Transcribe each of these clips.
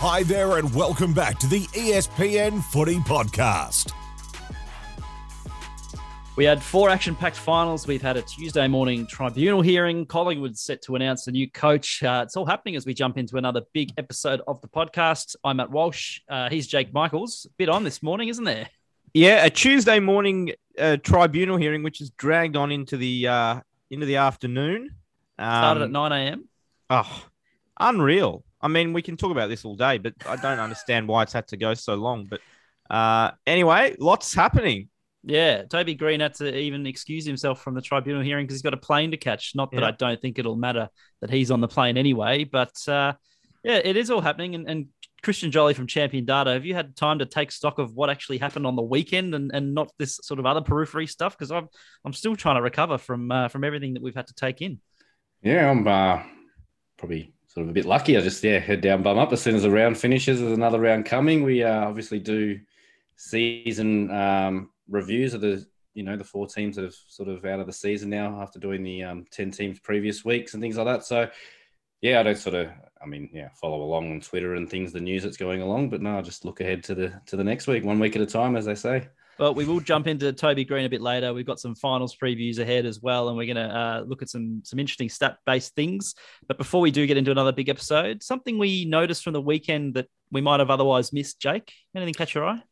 Hi there, and welcome back to the ESPN Footy Podcast. We had four action packed finals. We've had a Tuesday morning tribunal hearing. Collingwood's set to announce a new coach. Uh, it's all happening as we jump into another big episode of the podcast. I'm Matt Walsh. Uh, he's Jake Michaels. Bit on this morning, isn't there? Yeah, a Tuesday morning uh, tribunal hearing, which is dragged on into the uh, into the afternoon. Started at Um, 9 a.m. Oh, unreal. I mean, we can talk about this all day, but I don't understand why it's had to go so long. But uh, anyway, lots happening. Yeah, Toby Greene had to even excuse himself from the tribunal hearing because he's got a plane to catch. Not that Yeah. I don't think it'll matter that he's on the plane anyway, but uh, yeah, it is all happening. And, and Christian Joly from Champion Data, have you had time to take stock of what actually happened on the weekend and, and not this sort of other periphery stuff? Because I'm I'm still trying to recover from uh, from everything that we've had to take in. Yeah, I'm uh, probably sort of a bit lucky. I just yeah head down, bum up. As soon as the round finishes, there's another round coming. We uh, obviously do season um, reviews of the you know the four teams that have sort of out of the season now after doing the um, ten teams previous weeks and things like that. So yeah, I don't sort of I mean yeah follow along on Twitter and things the news that's going along, but no, I just look ahead to the to the next week, one week at a time, as they say. But we will jump into Toby Greene a bit later. We've got some finals previews ahead as well, and we're going to uh, look at some some interesting stat based things. But before we do get into another big episode, something we noticed from the weekend that we might have otherwise missed. Jake, anything catch your eye?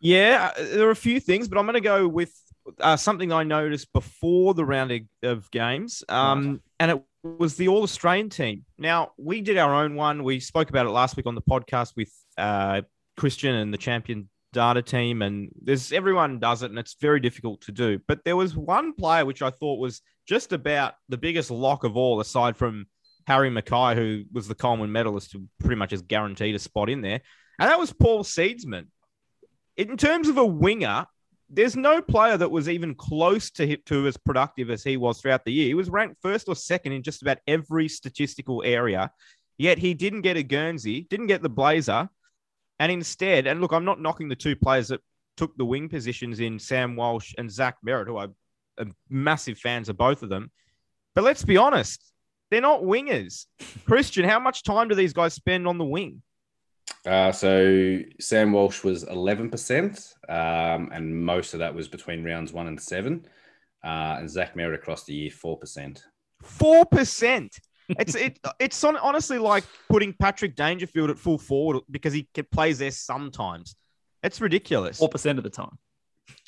Yeah, uh, there are a few things, but I'm going to go with uh, something I noticed before the round of- games, um, and it was the All Australian team. Now we did our own one. We spoke about it last week on the podcast with uh, Christian and the champion data team, and there's everyone does it, and it's very difficult to do. But there was one player which I thought was just about the biggest lock of all, aside from Harry McKay, who was the Coleman medalist, who pretty much is guaranteed a spot in there, and that was Paul Seedsman in terms of a winger, there's no player that was even close to to as productive as he was throughout the year. He was ranked first or second in just about every statistical area, yet he didn't get a Guernsey, didn't get the Blazer, and instead, and look, I'm not knocking the two players that took the wing positions in Sam Walsh and Zach Merrett, who are are massive fans of both of them. But let's be honest, they're not wingers. Christian, how much time do these guys spend on the wing? Uh, so Sam Walsh was 11%, um, and most of that was between rounds one and seven. Uh, and Zach Merrett across the year, 4%. Four percent. It's it. It's on, honestly like putting Patrick Dangerfield at full forward because he can- plays there sometimes. It's ridiculous. Four percent of the time.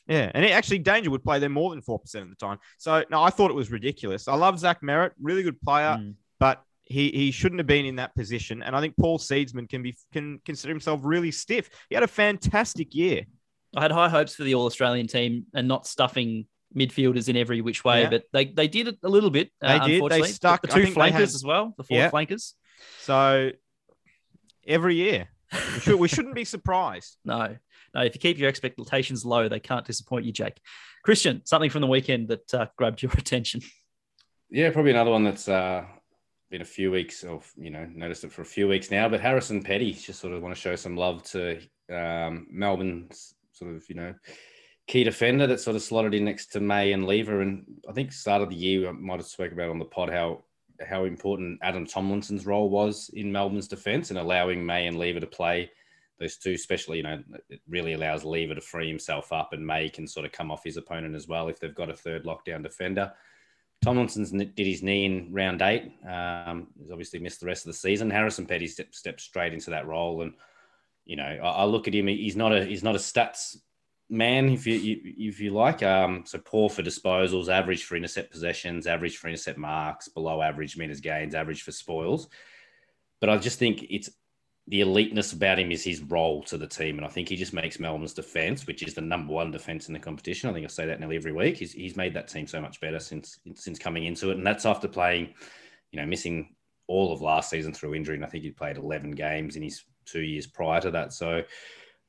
Yeah, and it, actually Danger would play there more than four percent of the time. So no, I thought it was ridiculous. I love Zach Merrett, really good player, Mm. but he he shouldn't have been in that position. And I think Paul Seedsman can be can consider himself really stiff. He had a fantastic year. I had high hopes for the All Australian team and not stuffing midfielders in every which way, Yeah. but they, they did it a little bit. They uh, did. They stuck- the two flankers had- as well, the four Yeah. flankers. So every year, we, should, we shouldn't be surprised. No, no. If you keep your expectations low, they can't disappoint you, Jake. Christian, something from the weekend that uh, grabbed your attention. Yeah, probably another one that's uh, been a few weeks, or you know, noticed it for a few weeks now. But Harrison Petty just sort of want to show some love to um, Melbourne's sort of you know key defender that sort of slotted in next to May and Lever. And I think start of the year I might have spoke about on the pod how how important Adam Tomlinson's role was in Melbourne's defence and allowing May and Lever to play those two, especially, you know, it really allows Lever to free himself up and May can sort of come off his opponent as well if they've got a third lockdown defender. Tomlinson's did his knee in round eight. Um, he's obviously missed the rest of the season. Harrison Petty stepped, stepped straight into that role, and you know, I, I look at him. He's not a he's not a stats man, if you, if you like. Um, so poor for disposals, average for intercept possessions, average for intercept marks, below average meters gains, average for spoils. But I just think it's the eliteness about him is his role to the team, and I think he just makes Melbourne's defense, which is the number one defense in the competition. I think I say that nearly every week. He's, he's made that team so much better since since coming into it, and that's after playing, you know, missing all of last season through injury, and I think he played eleven games in his two years prior to that. So,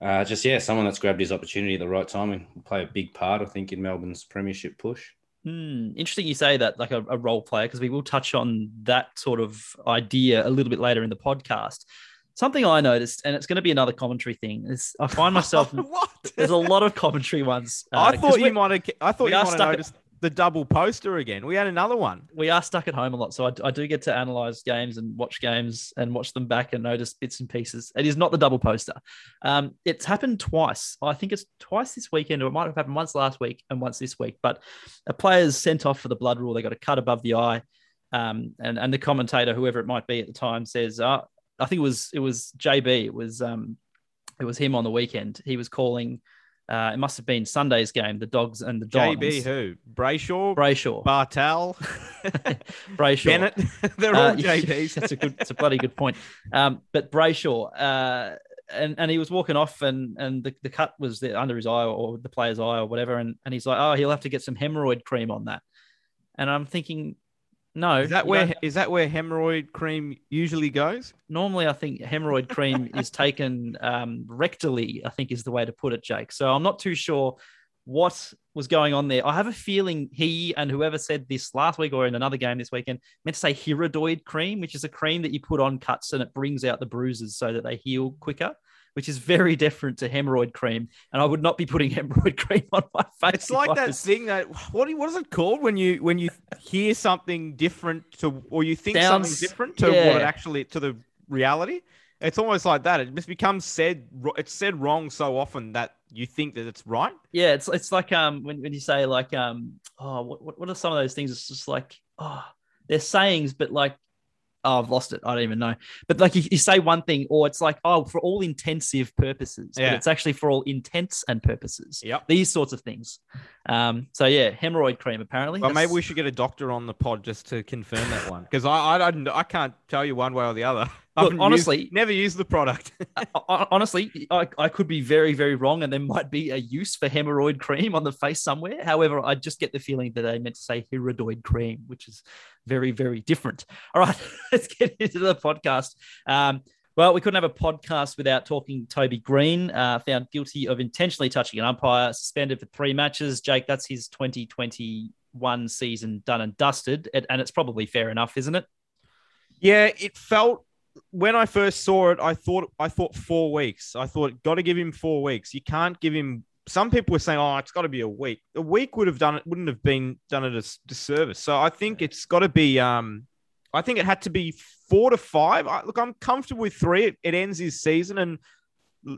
uh, just yeah, someone that's grabbed his opportunity at the right time and will play a big part, I think, in Melbourne's premiership push. Hmm, interesting you say that, like a, a role player, because we will touch on that sort of idea a little bit later in the podcast. Something I noticed, and it's going to be another commentary thing, is I find myself what? there's a lot of commentary ones. uh, I 'cause thought you might have. I thought we you are might have stuck at- noticed the double poster again. We had another one. we are stuck at home a lot, so I, I do get to analyze games and watch games and watch them back and notice bits and pieces. It is not the double poster. Um, it's happened twice. I think it's twice this weekend, or it might have happened once last week and once this week. But a player's sent off for the blood rule. They got a cut above the eye, um, and and the commentator, whoever it might be at the time, says, uh, I think it was it was JB. It was um, it was him on the weekend. He was calling. Uh, it must have been Sunday's game, the Dogs and the Dons. JB who? Brayshaw, Brayshaw. Bartel, Brayshaw. Bennett. They're all Uh, JBs. that's a good, it's a bloody good point. Um, but Brayshaw, uh, and and he was walking off, and and the, the cut was there under his eye or the player's eye or whatever, and and he's like, oh, he'll have to get some hemorrhoid cream on that, and I'm thinking, no, Is that where is that where hemorrhoid cream usually goes? normally I think hemorrhoid cream is taken um, rectally, I think is the way to put it, Jake. So I'm not too sure what was going on there. I have a feeling he and whoever said this last week or in another game this weekend meant to say Hirudoid cream, which is a cream that you put on cuts and it brings out the bruises so that they heal quicker. Which is very different to hemorrhoid cream, and I would not be putting hemorrhoid cream on my face. It's like that thing that what what is it called when you when you hear something different to or you think Sounds- something different to what it actually to the reality. It's almost like that. It just becomes said. It's said wrong so often that you think that it's right. Yeah, it's it's like um when, when you say like um oh what what what are some of those things? It's just like oh they're sayings, but like oh I've lost it. I don't even know. But like you, you say one thing, or it's like oh for all intensive purposes, Yeah. but it's actually for all intents and purposes. Yep. These sorts of things. Um. So yeah, hemorrhoid cream apparently. Well, maybe we should get a doctor on the pod just to confirm that one because I, I I can't tell you one way or the other. I Look, honestly- used- never used the product. Honestly, I, I could be very, very wrong, and there might be a use for hemorrhoid cream on the face somewhere. However, I just get the feeling that they meant to say Hirudoid cream, which is very, very different. All right, let's get into the podcast. Um, well, we couldn't have a podcast without talking Toby Greene, uh, found guilty of intentionally touching an umpire, suspended for three matches. Jake, that's his 2021 season done and dusted, and and it's probably fair enough, isn't it? Yeah, it felt when I first saw it, I thought I thought four weeks. I thought got to give him four weeks. You can't give him. Some people were saying, "Oh, it's got to be a week." A week would have done it. Wouldn't have been done it a disservice. So I think it's got to be. Um, I think it had to be four to five. I, look, I'm comfortable with three. It, it ends his season, and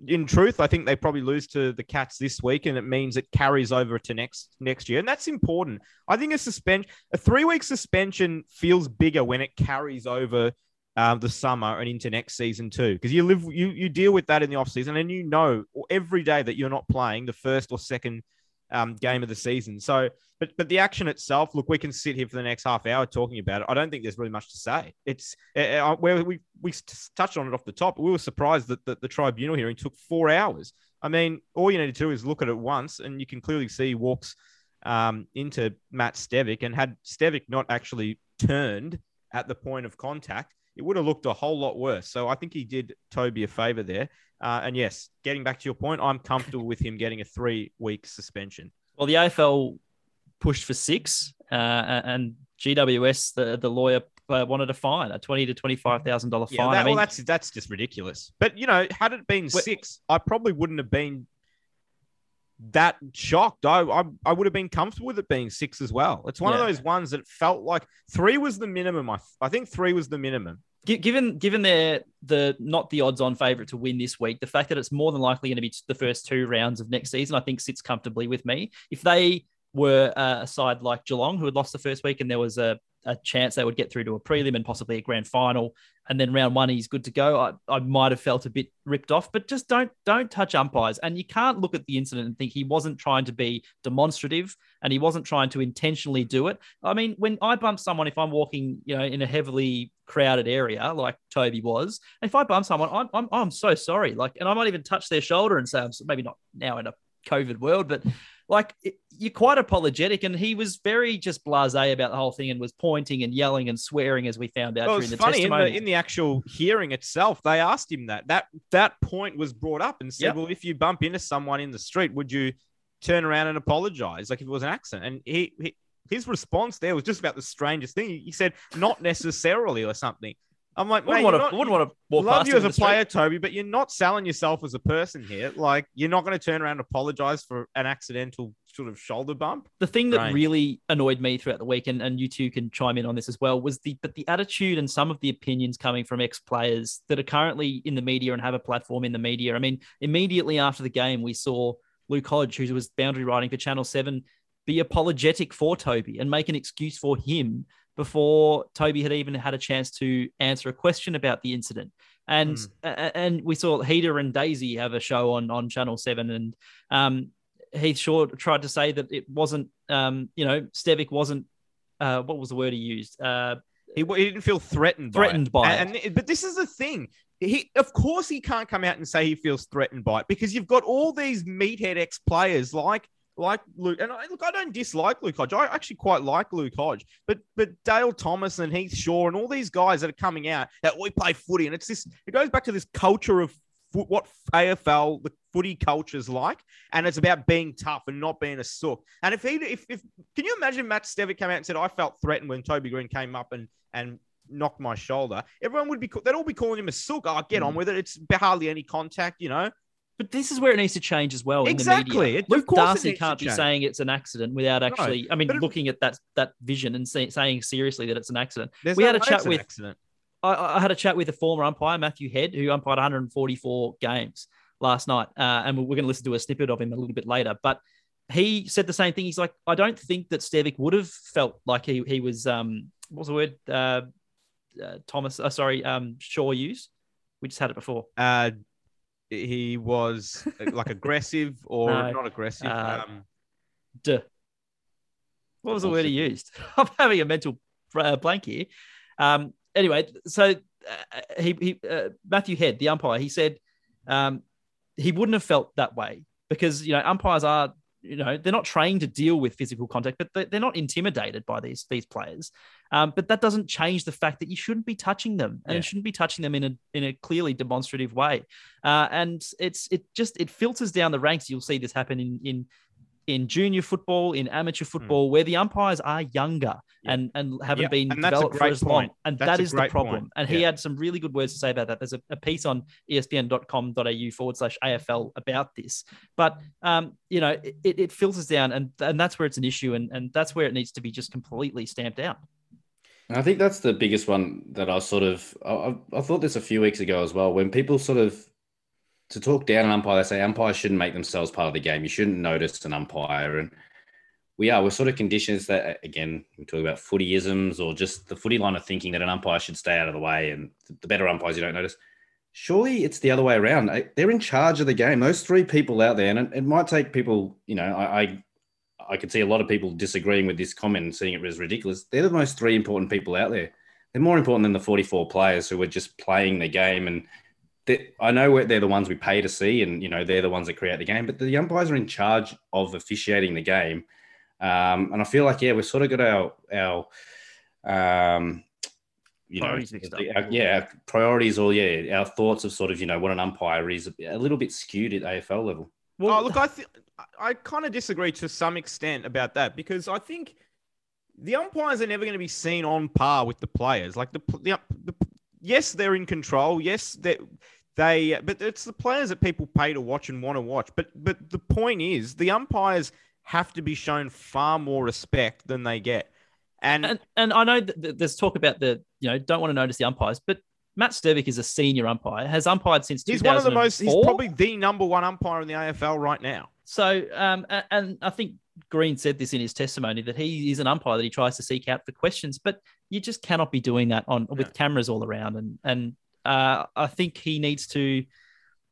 in truth, I think they probably lose to the Cats this week, and it means it carries over to next next year, and that's important. I think a suspension, a three week suspension, feels bigger when it carries over um, the summer and into next season too, because you live you you deal with that in the off season, and you know every day that you're not playing the first or second um, game of the season. So, but but the action itself, look, we can sit here for the next half hour talking about it. I don't think there's really much to say. It's uh, uh, where we we touched on it off the top. We were surprised that the, the tribunal hearing took four hours. I mean, all you need to do is look at it once, and you can clearly see walks um, into Matt Stevic, and had Stevic not actually turned at the point of contact, it would have looked a whole lot worse. So I think he did Toby a favor there. Uh, and yes, getting back to your point, I'm comfortable with him getting a three week suspension. Well, the AFL pushed for six, uh, and GWS, the the lawyer, uh, wanted a fine, a twenty to twenty five thousand dollar Yeah, fine. that- I mean, well, that's that's just ridiculous. But you know, had it been six, I probably wouldn't have been that shocked. I, I I would have been comfortable with it being six as well. It's one Yeah. of those ones that felt like three was the minimum. I I think three was the minimum. given given they're the not the odds on favorite to win this week, the fact that it's more than likely going to be the first two rounds of next season, I think sits comfortably with me. If they were uh, a side like Geelong who had lost the first week and there was a, a chance they would get through to a prelim and possibly a grand final, and then round one he's good to go, I, I might have felt a bit ripped off. But just don't don't touch umpires, and you can't look at the incident and think he wasn't trying to be demonstrative and he wasn't trying to intentionally do it. I mean, when I bump someone, if I'm walking, you know, in a heavily crowded area like Toby was, if I bump someone, I'm, I'm, I'm so sorry. Like, and I might even touch their shoulder and say, I'm maybe not now in a COVID world, but like it, you're quite apologetic. And he was very just blasé about the whole thing and was pointing and yelling and swearing as we found out Well, during it's the funny in the, in the actual hearing itself, they asked him that. That that point was brought up and said, Yep. "Well, if you bump into someone in the street, would you turn around and apologize, like if it was an accident?" And he, he his response there was just about the strangest thing. He said, "Not necessarily," or something. I'm like, Wouldn't want to. not- Wouldn't want to walk love you as a the street. player, Toby, but you're not selling yourself as a person here. Like, you're not going to turn around and apologize for an accidental sort of shoulder bump. the thing that Right. really annoyed me throughout the week, and, and you two can chime in on this as well, was the but the attitude and some of the opinions coming from ex players that are currently in the media and have a platform in the media. I mean, immediately after the game, we saw Luke Hodge, who was boundary writing for Channel Seven, be apologetic for Toby and make an excuse for him before Toby had even had a chance to answer a question about the incident. And a- and we saw Heater and Daisy have a show on on Channel Seven, and um, Heath Shaw tried to say that it wasn't, um, you know, Stevic wasn't. Uh, what was the word he used? Uh, He, he didn't feel threatened by Threatened it. by and, and- but this is the thing. He, of course, he can't come out and say he feels threatened by it because you've got all these meathead ex players like like Luke. And I, look, I don't dislike Luke Hodge. I actually quite like Luke Hodge. But but Dale Thomas and Heath Shaw and all these guys that are coming out that we play footy, and it's this. It goes back to this culture of foot, what AFL the footy culture is like, and it's about being tough and not being a sook. And if he, if, if can you imagine Matt Stevic came out and said, "I felt threatened when Toby Greene came up and and knocked my shoulder," everyone would be they'd all be calling him a sook. Oh, get mm. on with it. It's hardly any contact, you know. But this is where it needs to change as well. In the Exactly. media. It- of Luke Darcy can't be saying it's an accident without actually. I mean, it- looking at that that vision and say, saying seriously that it's an accident. We no had a chat with- accident. I, I had a chat with a former umpire, Matthew Head, who umpired 144 games last night, uh, and we're going to listen to a snippet of him a little bit later. But he said the same thing. He's like, I don't think that Stevic would have felt like he he was um what was the word uh, uh Thomas uh, sorry um Shaw used. We just had it before. Uh, he was uh, like aggressive or No. not aggressive. Uh, um, Duh. What was the word he used? I'm having a mental uh, blank here. Um, anyway, so uh, he, he uh, Matthew Head, the umpire, he said um, he wouldn't have felt that way because you know umpires are you know they're not trained to deal with physical contact, but they- they're not intimidated by these these players. Um, but that doesn't change the fact that you shouldn't be touching them, and Yeah. you shouldn't be touching them in a in a clearly demonstrative way. Uh, and it's it just it filters down the ranks. You'll see this happen in in in junior football, in amateur football, where the umpires are younger Yeah. and and haven't Yeah, been and developed for great as long. point. And That's that a is the problem. point. And he had some really good words to say about that. There's a, a piece on ESPN.com.au forward slash AFL about this. But um, you know, it, it it filters down, and and that's where it's an issue, and and that's where it needs to be just completely stamped out. And I think that's the biggest one that I sort of I, I- I thought this a few weeks ago as well. When people sort of to talk down an umpire, they say umpires shouldn't make themselves part of the game. You shouldn't notice an umpire, and we are we're sort of conditions that again we talk about footyisms or just the footy line of thinking that an umpire should stay out of the way, and the better umpires you don't notice. Surely it's the other way around. They're in charge of the game. Those three people out there, and it, it might take people. You know, I, I I could see a lot of people disagreeing with this comment and seeing it as ridiculous. They're the most three important people out there. They're more important than the 44 players who are just playing the game. And they, I know they're the ones we pay to see, and you know they're the ones that create the game. But the umpires are in charge of officiating the game. Um, and I feel like yeah, we've sort of got our our um, you know, Priorities mixed up. our- yeah, our priorities or yeah, our thoughts of sort of you know what an umpire is a little bit skewed at AFL level. oh, look, I think I kind of disagree to some extent about that because I think the umpires are never going to be seen on par with the players. Like the, the, the yes, they're in control. Yes, they they, but it's the players that people pay to watch and want to watch. But but the point is, the umpires have to be shown far more respect than they get. And, and and I know that there's talk about the you know don't want to notice the umpires, but Matt Stevic is a senior umpire, has umpired since he's one of the most. He's probably the number one umpire in the AFL right now. So, um, and I think Greene said this in his testimony that he is an umpire that he tries to seek out for questions, but you just cannot be doing that on with No. cameras all around. And and uh, I think he needs to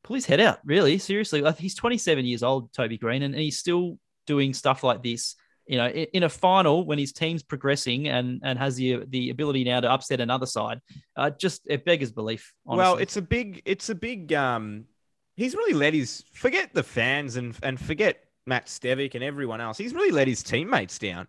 pull his head out. Really, seriously, he's 27 years old, Toby Greene, and he's still doing stuff like this. You know, in, in a final when his team's progressing and and has the the ability now to upset another side, uh, just it beggars belief. Honestly. Well, it's a big, it's a big. Um, he's really let his forget the fans and and forget Matt Stevic and everyone else. He's really let his teammates down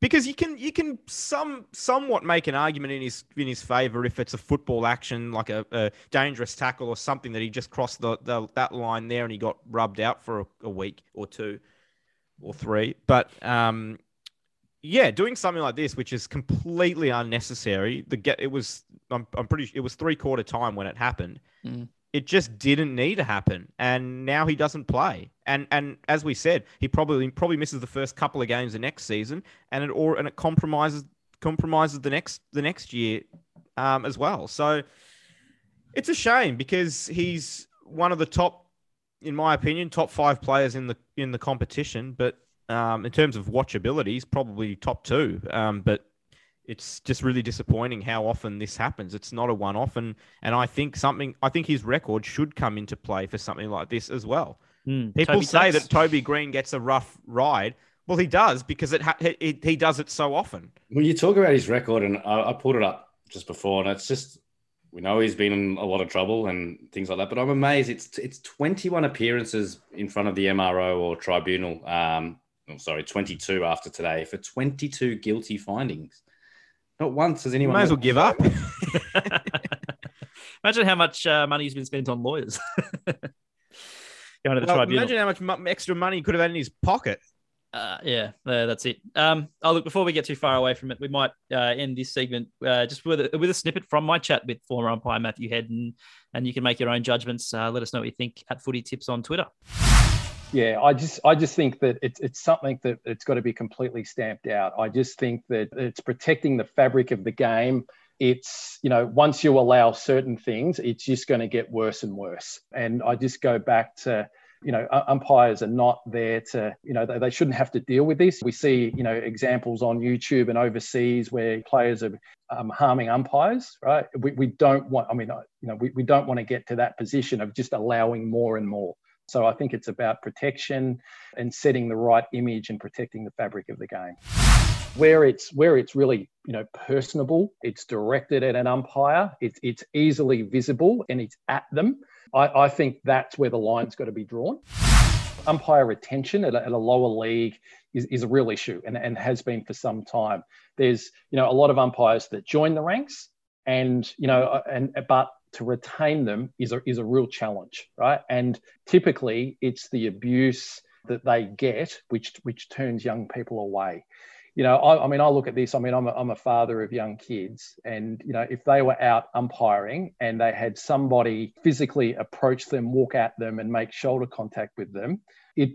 because you can you can some somewhat make an argument in his in his favor if it's a football action like a, a dangerous tackle or something that he just crossed the, the that line there and he got rubbed out for a, a week or two or three. But um, yeah, doing something like this, which is completely unnecessary. The get it was, I'm, I'm pretty. It was three quarter time when it happened. Mm. It just didn't need to happen, and now he doesn't play. And and as we said, he probably probably misses the first couple of games the next season, and it or and it compromises compromises the next the next year um, as well. So it's a shame because he's one of the top, in my opinion, top five players in the in the competition. But um, in terms of watchability, he's probably top two. Um, but it's just really disappointing how often this happens. It's not a one off, and and I think something. I think his record should come into play for something like this as well. Mm. People Toby say Sachs? that Toby Greene gets a rough ride. Well, he does because it, ha- it he does it so often. When you talk about his record, and I, I pulled it up just before, and it's just we know he's been in a lot of trouble and things like that. But I'm amazed it's it's 21 appearances in front of the MRO or tribunal. Um, oh, sorry, 22 after today for 22 guilty findings. Not once has You anyone. may as well give up. Imagine how much uh, money has been spent on lawyers. Going to the Well, tribunal. imagine how much mu- extra money he could have had in his pocket. Uh, yeah, uh, that's it. Um, oh, look, before we get too far away from it, we might uh, end this segment uh, just with a, with a snippet from my chat with former umpire Matthew Head, and, and you can make your own judgments. Uh, let us know what you think at Footy Tips on Twitter. Yeah, I just I just think that it's it's something that it's got to be completely stamped out. I just think that it's protecting the fabric of the game. It's you know once you allow certain things, it's just going to get worse and worse. And I just go back to you know umpires are not there to you know they, shouldn't have to deal with this. We see you know examples on YouTube and overseas where players are um, harming umpires. Right? We, we don't want. I mean you know we, we don't want to get to that position of just allowing more and more. So I think it's about protection and setting the right image and protecting the fabric of the game. Where it's where it's really you know personable, it's directed at an umpire, it's it's easily visible and it's at them. I, I think that's where the line's got to be drawn. Umpire retention at a, at a lower league is, is a real issue and, and has been for some time. There's you know a lot of umpires that join the ranks and you know uh, and but to retain them is a, is a real challenge right? And typically it's the abuse that they get which which turns young people away. You know I, I mean i look at this i mean I'm a, I'm a father of young kids and you know if they were out umpiring and they had somebody physically approach them walk at them and make shoulder contact with them it,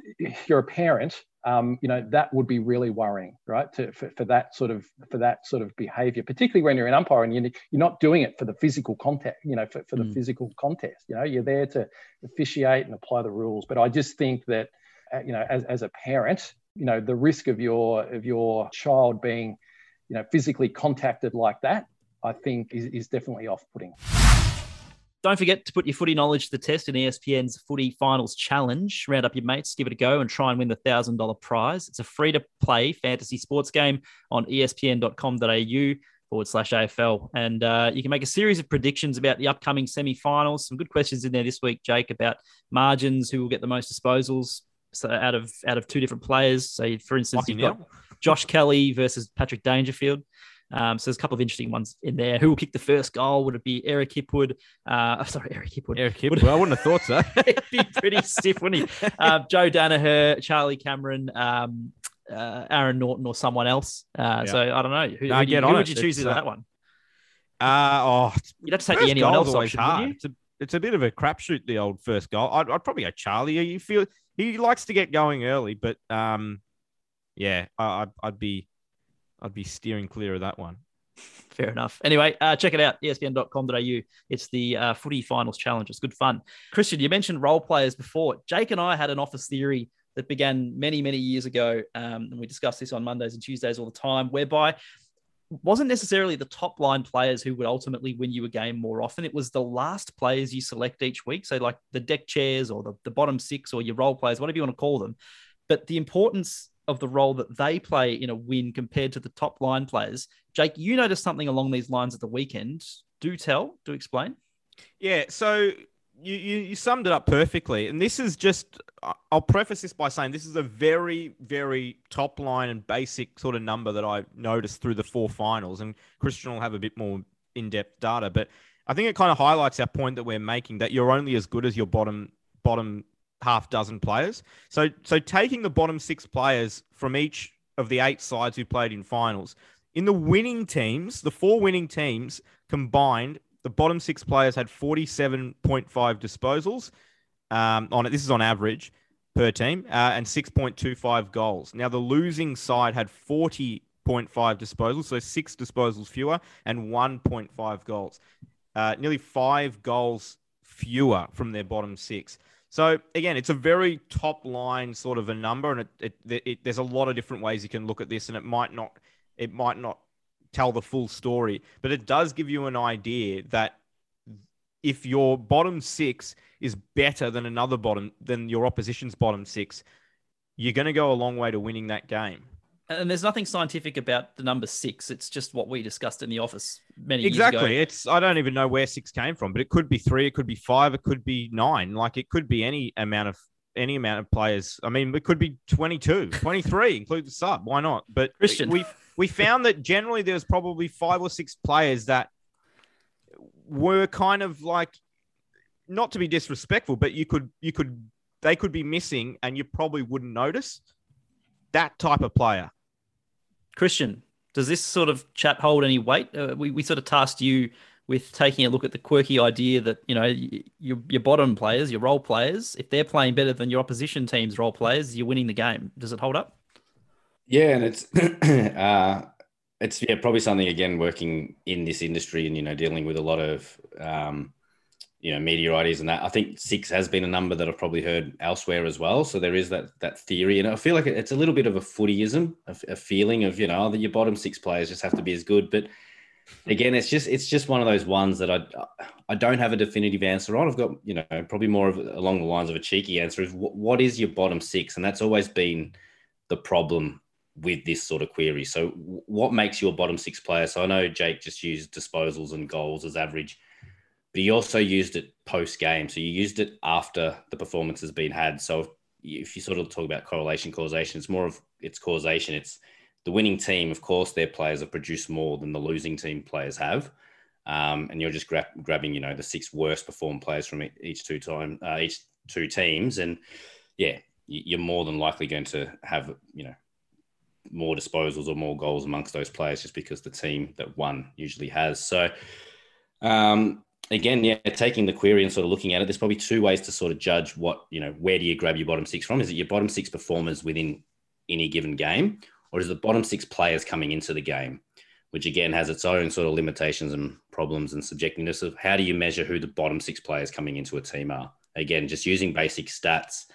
you're a parent um, you know that would be really worrying right? To, for, for that sort of for that sort of behavior particularly when you're an umpire and you're, you're not doing it for the physical contact you know for, for the Mm. physical contest you know? You're there to officiate and apply the rules. But i just think that uh, you know as, as a parent you know the risk of your of your child being you know physically contacted like that i think is, is definitely off-putting Don't forget to put your footy knowledge to the test in ESPN's Footy Finals Challenge. Round up your mates, give it a go, and try and win the $1,000 prize. It's a free to play fantasy sports game on espn.com.au forward slash AFL. And uh, you can make a series of predictions about the upcoming semi finals. Some good questions in there this week, Jake, about margins, who will get the most disposals. So out of out of two different players, so for instance, you've got Josh Kelly versus Patrick Dangerfield. Um, so there's a couple of interesting ones in there. Who will kick the first goal? Would it be Eric Hipwood? Uh, sorry, Eric Hipwood. Eric Hipwood. I wouldn't have thought so. It'd be pretty stiff, wouldn't he? Uh, Joe Daniher, Charlie Cameron, um, uh, Aaron Naughton, or someone else. Uh, Yeah. So I don't know. Who, No, who, do you- who would you choose in uh, that one? Uh, oh, You'd have to take the anyone else option, hard. It's a, it's a bit of a crapshoot. The old first goal. I'd, I'd probably go Charlie. You feel he likes to get going early, but um, yeah, I, I'd, I'd be, I'd be steering clear of that one. Fair enough. Anyway, uh, check it out, espn.com.au. It's the uh, footy finals challenge. It's good fun. Christian, you mentioned role players before. Jake and I had an office theory that began many, many years ago. Um, and we discuss this on Mondays and Tuesdays all the time, whereby wasn't necessarily the top line players who would ultimately win you a game more often. It was the last players you select each week. So, like the deck chairs or the, the bottom six or your role players, whatever you want to call them. But the importance of the role that they play in a win compared to the top line players. Jake, you noticed something along these lines at the weekend. Do tell, do explain. Yeah, so you, you you summed it up perfectly, and this is just I'll preface this by saying this is a very very top line and basic sort of number that I noticed through the four finals, and Christian will have a bit more in depth data, but I think it kind of highlights our point that we're making that you're only as good as your bottom bottom half dozen players. So so taking the bottom six players from each of the eight sides who played in finals. In the winning teams, the four winning teams combined, the bottom six players had 47.5 disposals um, on it. This is on average per team uh, and 6.25 goals. Now, the losing side had 40.5 disposals, so six disposals fewer and 1.5 goals. Uh, nearly five goals fewer from their bottom six. So again, it's a very top line sort of a number, and it, it, it, there's a lot of different ways you can look at this, and it might not it might not tell the full story, but it does give you an idea that if your bottom six is better than another bottom than your opposition's bottom six, you're going to go a long way to winning that game. And there's nothing scientific about the number six. It's just what we discussed in the office many exactly. years ago. It's I don't even know where six came from, but it could be three, it could be five, it could be nine. Like it could be any amount of any amount of players. I mean, it could be 22, 23, include the sub. Why not? But Christian. we we found that generally there's probably five or six players that were kind of like not to be disrespectful, but you could you could they could be missing and you probably wouldn't notice that type of player. Christian, does this sort of chat hold any weight? Uh, we, we sort of tasked you with taking a look at the quirky idea that, you know, your, your bottom players, your role players, if they're playing better than your opposition team's role players, you're winning the game. Does it hold up? Yeah, and it's uh, it's yeah probably something again working in this industry and you know dealing with a lot of um, you know meteorites and that. I think six has been a number that I've probably heard elsewhere as well. So there is that that theory, and I feel like it's a little bit of a footyism, a, a feeling of you know that your bottom six players just have to be as good, but again, it's just it's just one of those ones that I I don't have a definitive answer on. I've got you know probably more of along the lines of a cheeky answer is what, what is your bottom six, and that's always been the problem with this sort of query. So, what makes your bottom six player? So, I know Jake just used disposals and goals as average, but he also used it post game. So, you used it after the performance has been had. So, if you sort of talk about correlation, causation, it's more of it's causation. It's the winning team, of course, their players have produced more than the losing team players have. Um, and you're just gra- grabbing, you know, the six worst performed players from each two time, uh, each two teams, and yeah, you're more than likely going to have, you know, more disposals or more goals amongst those players just because the team that won usually has. So, um, again, yeah, taking the query and sort of looking at it, there's probably two ways to sort of judge what, you know, where do you grab your bottom six from? Is it your bottom six performers within any given game, or is it the bottom six players coming into the game? Which again has its own sort of limitations and problems and subjectiveness of how do you measure who the bottom six players coming into a team are? Again, just using basic stats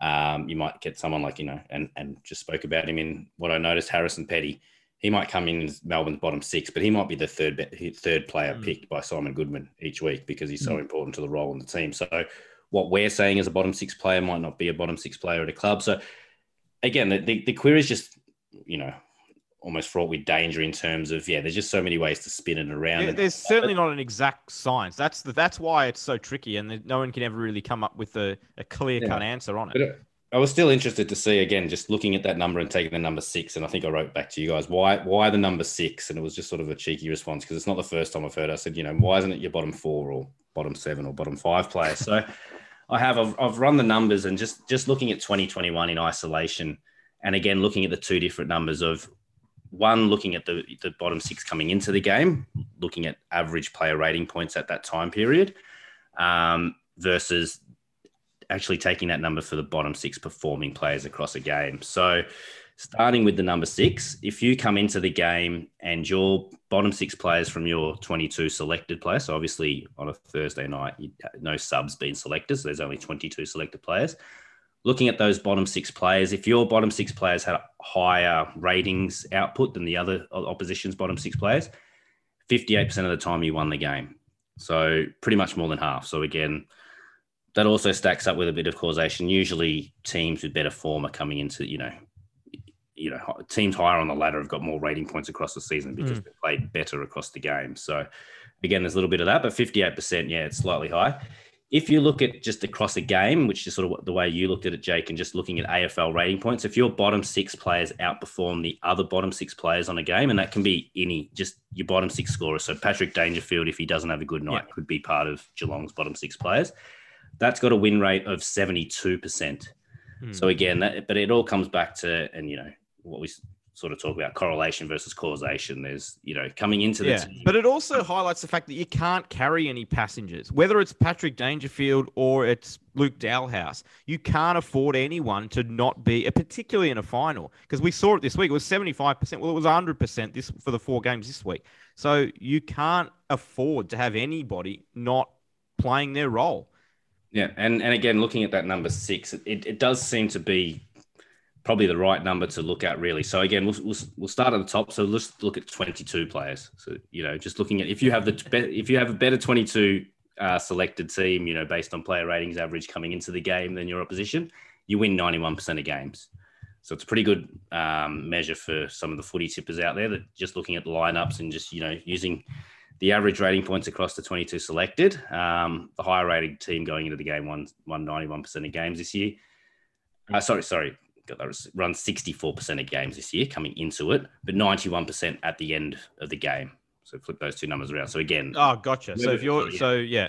um, you might get someone like, you know, and, and just spoke about him in what I noticed, Harrison Petty. He might come in as Melbourne's bottom six, but he might be the third third player mm. picked by Simon Goodwin each week because he's so mm. important to the role in the team. So what we're saying as a bottom six player might not be a bottom six player at a club. So again, the, the, the query is just, you know, almost fraught with danger in terms of yeah there's just so many ways to spin it around yeah, there's certainly not an exact science that's the, that's why it's so tricky and no one can ever really come up with a, a clear cut yeah. answer on it but I was still interested to see again, just looking at that number and taking the number six. And I think I wrote back to you guys, why why the number six? And it was just sort of a cheeky response because it's not the first time I've heard. I said, you know, why isn't it your bottom four or bottom seven or bottom five player? So I have I've, I've run the numbers and just just looking at 2021 in isolation, and again looking at the two different numbers of one looking at the, the bottom six coming into the game, looking at average player rating points at that time period, um, versus actually taking that number for the bottom six performing players across a game. So, starting with the number six, if you come into the game and your bottom six players from your 22 selected players, so obviously on a Thursday night, you, no subs being selected, so there's only 22 selected players looking at those bottom six players, if your bottom six players had a higher ratings output than the other opposition's bottom six players, 58% of the time you won the game. So pretty much more than half. So again, that also stacks up with a bit of causation. Usually teams with better form are coming into, you know, you know, teams higher on the ladder have got more rating points across the season because mm. they played better across the game. So again, there's a little bit of that, but 58%, yeah, it's slightly high if you look at just across a game, which is sort of the way you looked at it, Jake, and just looking at AFL rating points, if your bottom six players outperform the other bottom six players on a game, and that can be any, just your bottom six scorer. So Patrick Dangerfield, if he doesn't have a good night, yeah. could be part of Geelong's bottom six players. That's got a win rate of 72%. Hmm. So again, that, but it all comes back to, and you know, what we sort of talk about correlation versus causation. There's, you know, coming into the Yeah, team, but it also highlights the fact that you can't carry any passengers, whether it's Patrick Dangerfield or it's Luke Dahlhaus. You can't afford anyone to not be, particularly in a final, because we saw it this week. It was seventy-five percent. Well, it was hundred percent this for the four games this week. So you can't afford to have anybody not playing their role. Yeah, and and again, looking at that number six, it, it does seem to be probably the right number to look at, really. So again, we'll, we'll, we'll start at the top. So let's look at 22 players. So you know, just looking at if you have the if you have a better 22 uh, selected team, you know, based on player ratings average coming into the game than your opposition, you win 91% of games. So it's a pretty good um, measure for some of the footy tippers out there that just looking at the lineups and just you know using the average rating points across the 22 selected. Um, the higher rated team going into the game won, won 91% of games this year. Uh, sorry, sorry, got that run 64% of games this year coming into it, but 91% at the end of the game. So flip those two numbers around. So again, Oh, gotcha. So if you're, Yeah. so yeah,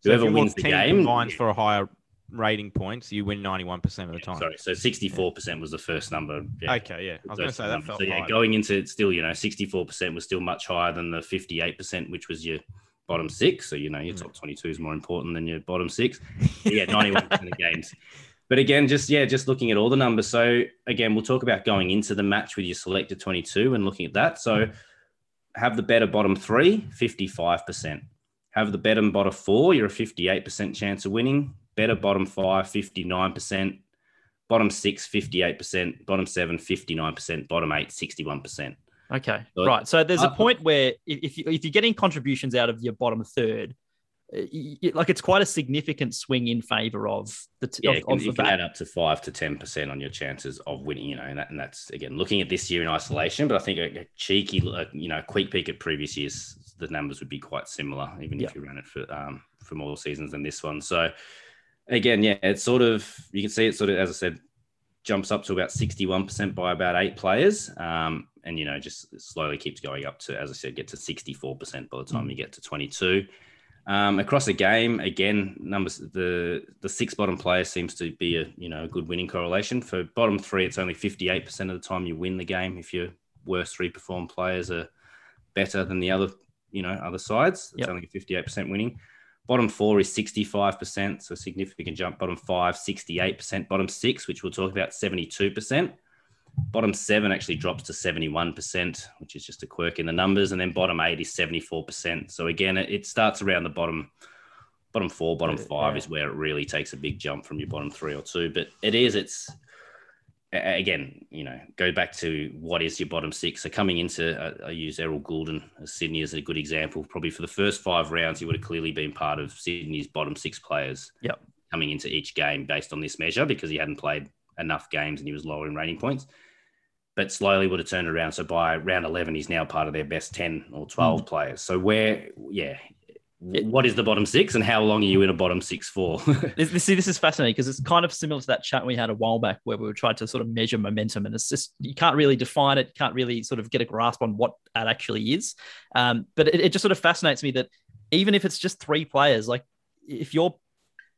so Whoever wins the game- combines for a higher rating points, you win ninety-one percent of the time. sorry, so 64% was the first number. Yeah. Okay, yeah, I was going to say that Numbers. felt so yeah, high. going into it still, you know, 64% was still much higher than the 58%, which was your bottom six. So, you know, your Mm. top 22 is more important than your bottom six. But yeah, 91% of games. But again, just yeah, just looking at all the numbers. So again, we'll talk about going into the match with your selected 22 and looking at that. So have the better bottom three, 55%. Have the better bottom four, you're a 58% chance of winning. Better bottom five, 59%. Bottom six, 58%. Bottom seven, 59%. Bottom eight, 61%. Okay, So- right. So there's a Uh, point where if if, you, if you're getting contributions out of your bottom third, uh, like it's quite a significant swing in favor of the t- Yeah, of, you can, of you can add up to five to 10% on your chances of winning, you know, and, that, and that's, again, looking at this year in isolation. But I think a, a cheeky, uh, you know, quick peek at previous years, the numbers would be quite similar, even Yeah. if you ran it for, um, for more seasons than this one. So, again, yeah, it's sort of, you can see it sort of, as I said, jumps up to about 61% by about eight players. Um, and, you know, just slowly keeps going up to, as I said, get to 64% by the time Mm. you get to 22. Um, across a game, again, numbers the the six bottom player seems to be a you know a good winning correlation. For bottom three, it's only 58% of the time you win the game if your worst three perform players are better than the other, you know, other sides. It's Yep. only 58% winning. Bottom four is 65%, so significant jump. Bottom five, 68%. Bottom six, which we'll talk about, 72%. Bottom seven actually drops to 71%, which is just a quirk in the numbers. And then bottom eight is 74%. So again, it, it starts around the bottom bottom four, bottom five yeah. is where it really takes a big jump from your bottom three or two. But it is, it's again, you know, go back to what is your bottom six. So coming into, uh, I use Errol Gulden as Sydney as a good example. Probably for the first five rounds, he would have clearly been part of Sydney's bottom six players. Yep. Coming into each game based on this measure because he hadn't played enough games and he was lower in rating points. But slowly would have turned around. So by round 11, he's now part of their best 10 or 12 Hmm. players. So where, yeah, what is the bottom six and how long are you in a bottom six for? See, this is fascinating because it's kind of similar to that chat we had a while back where we were trying to sort of measure momentum, and it's just you can't really define it, can't really sort of get a grasp on what that actually is. Um, but it, it just sort of fascinates me that even if it's just three players, like if you're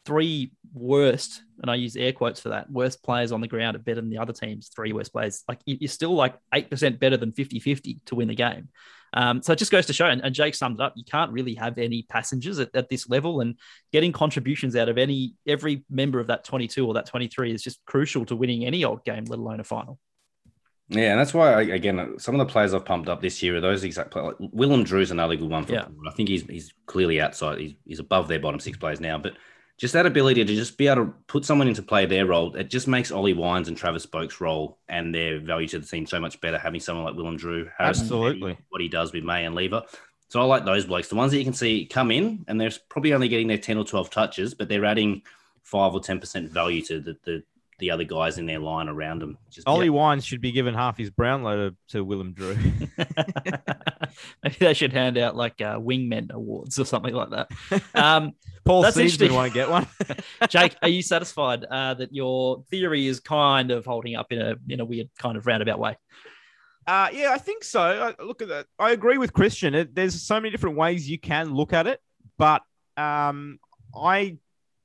three worst, and I use air quotes for that, worst players on the ground are better than the other team's three worst players, like you- you're still like 8% better than 50 50 to win the game. Um, so it just goes to show, and, and Jake summed it up. You can't really have any passengers at, at this level, and getting contributions out of any every member of that 22 or that 23 is just crucial to winning any old game, let alone a final. Yeah, and that's why I, again some of the players I've pumped up this year are those exact players. Like Willem Drew's another good one for. Yeah. I think he's he's clearly outside. He's, he's above their bottom six players now, but just that ability to just be able to put someone into play their role, it just makes Ollie Wines and Travis Boak's role and their value to the team so much better. Having someone like Willem Drew, Harrison Absolutely. What he does with May and Lever. So I like those blokes, the ones that you can see come in and they're probably only getting their ten or twelve touches, but they're adding five or ten percent value to the, the the other guys in their line around them. Just Ollie Wines should be given half his Brownlow to, to Willem Drew. Maybe they should hand out like uh, wingmen awards or something like that. Um, Paul That's Seedsman interesting. won't get one. Jake, are you satisfied uh, that your theory is kind of holding up in a in a weird kind of roundabout way? Uh, yeah, I think so. I, look at that. I agree with Christian. It, there's so many different ways you can look at it, but um, I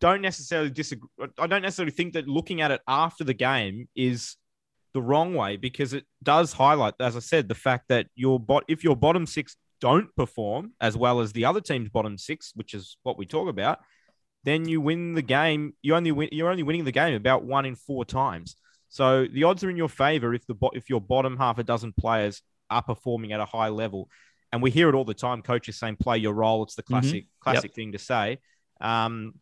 don't necessarily disagree. I don't necessarily think that looking at it after the game is the wrong way because it does highlight, as I said, the fact that your bot if your bottom six don't perform as well as the other team's bottom six, which is what we talk about, then you win the game. You only win. You're only winning the game about one in four times. So the odds are in your favor if the if your bottom half a dozen players are performing at a high level. And we hear it all the time. Coaches saying, "Play your role." It's the classic mm-hmm. classic yep. thing to say, um,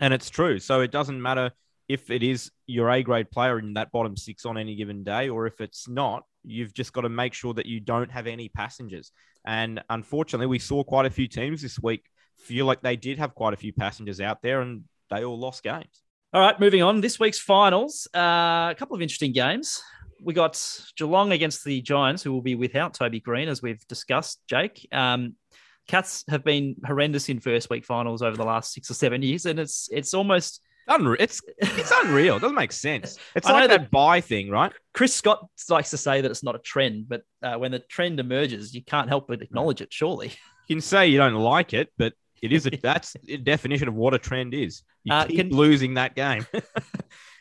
and it's true. So it doesn't matter if it is your A grade player in that bottom six on any given day, or if it's not, you've just got to make sure that you don't have any passengers. And unfortunately, we saw quite a few teams this week feel like they did have quite a few passengers out there and they all lost games. All right, moving on. This week's finals, uh, a couple of interesting games. We got Geelong against the Giants, who will be without Toby Greene, as we've discussed, Jake. Um, Cats have been horrendous in first week finals over the last six or seven years, and it's it's almost Unreal. It's it's unreal. It doesn't make sense. It's like that, that bye thing, right? Chris Scott likes to say that it's not a trend, but uh, when the trend emerges, you can't help but acknowledge it. Surely, you can say you don't like it, but it is a that's a definition of what a trend is. You uh, keep can... losing that game.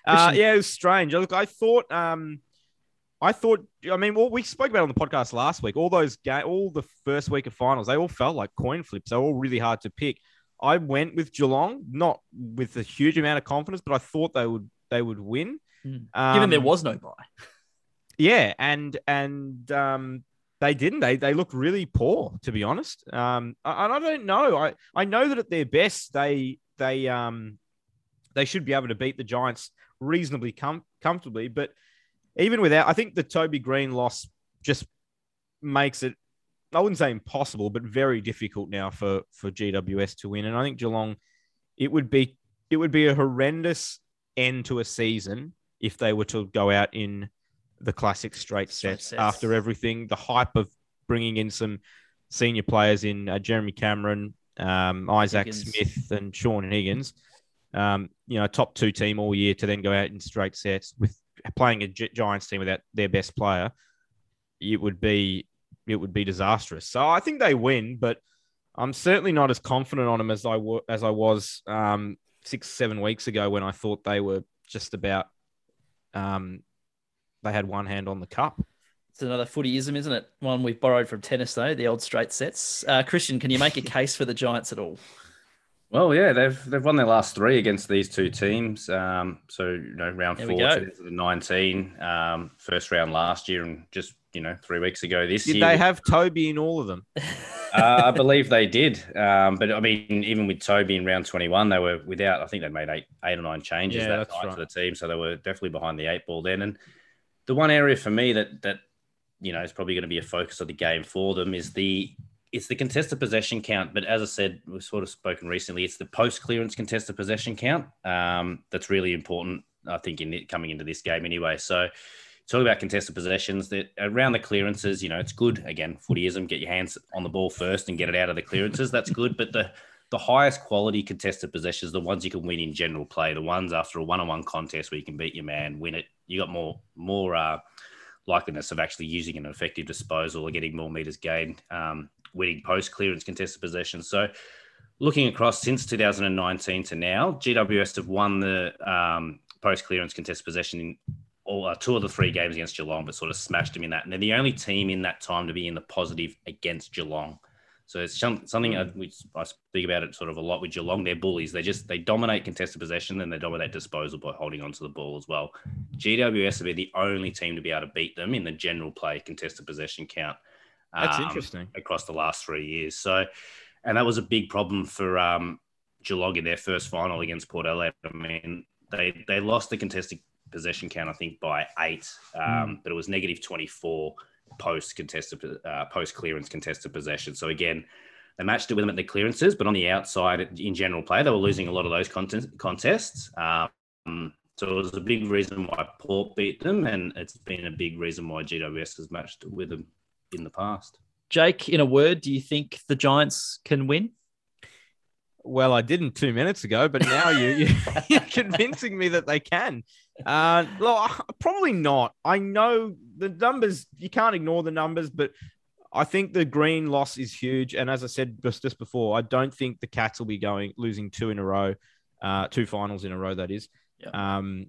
uh, yeah, it was strange. Look, I thought, um, I thought, I mean, well, we spoke about on the podcast last week. All those game, all the first week of finals, they all felt like coin flips. They were all really hard to pick. I went with Geelong, not with a huge amount of confidence, but I thought they would they would win. Mm. Um, Given there was no bye. Yeah, and and um, they didn't. They they looked really poor, to be honest. Um, and I don't know. I I know that at their best, they they um they should be able to beat the Giants reasonably com- comfortably. But even without, I think the Toby Greene loss just makes it I wouldn't say impossible, but very difficult now for for GWS to win. And I think Geelong, it would be it would be a horrendous end to a season if they were to go out in the classic straight sets, sets. after everything. The hype of bringing in some senior players in uh, Jeremy Cameron, um, Isaac Higgins. Smith, and Shaun Higgins. Um, you know, top two team all year to then go out in straight sets with playing a Giants team without their best player. It would be it would be disastrous. So I think they win, but I'm certainly not as confident on them as I as I was um, six seven weeks ago when I thought they were just about um, they had one hand on the cup. It's another footyism, isn't it? One we've borrowed from tennis, though, the old straight sets. Uh, Christian, can you make a case for the Giants at all? Well, yeah, they've they've won their last three against these two teams. Um, so you know, round there four, 2019, um, first round last year, and just you know, three weeks ago this did year. Did they have Toby in all of them? uh, I believe they did. Um, but I mean, even with Toby in round 21, they were without, I think they made eight, eight or nine changes yeah, that night right. to the team. So they were definitely behind the eight ball then. And the one area for me that, that, you know, is probably going to be a focus of the game for them is the, it's the contested possession count. But as I said, we've sort of spoken recently, it's the post clearance contested possession count. Um, that's really important, I think, in it, coming into this game anyway. So, talk about contested possessions that around the clearances, you know, it's good. Again, footyism, get your hands on the ball first and get it out of the clearances. That's good. But the the highest quality contested possessions, the ones you can win in general play, the ones after a one-on-one contest where you can beat your man, win it, you got more more uh, likeliness of actually using an effective disposal or getting more meters gained, um, winning post clearance contested possessions. So looking across since 2019 to now, GWS have won the um, post clearance contested possession in all, uh, two of the three games against Geelong, but sort of smashed them in that. And they're the only team in that time to be in the positive against Geelong. So it's something I, we, I speak about it sort of a lot with Geelong. They're bullies. They just they dominate contested possession and they dominate disposal by holding onto the ball as well. GWS will be the only team to be able to beat them in the general play contested possession count. That's um, interesting across the last three years. So, and that was a big problem for um, Geelong in their first final against Port Adelaide. I mean, they they lost the contested possession count, I think, by eight, um, mm. but it was negative 24 post contested, uh, post clearance contested possession. So again, they matched it with them at the clearances, but on the outside, in general play, they were losing a lot of those contest- contests. Um, so it was a big reason why Port beat them, and it's been a big reason why GWS has matched with them in the past. Jake, in a word, do you think the Giants can win? Well, I didn't two minutes ago, but now you, you are convincing me that they can. Uh, well, probably not. I know the numbers. You can't ignore the numbers, but I think the Greene loss is huge. And as I said just just before, I don't think the Cats will be going losing two in a row, uh, two finals in a row. That is. Yeah. Um,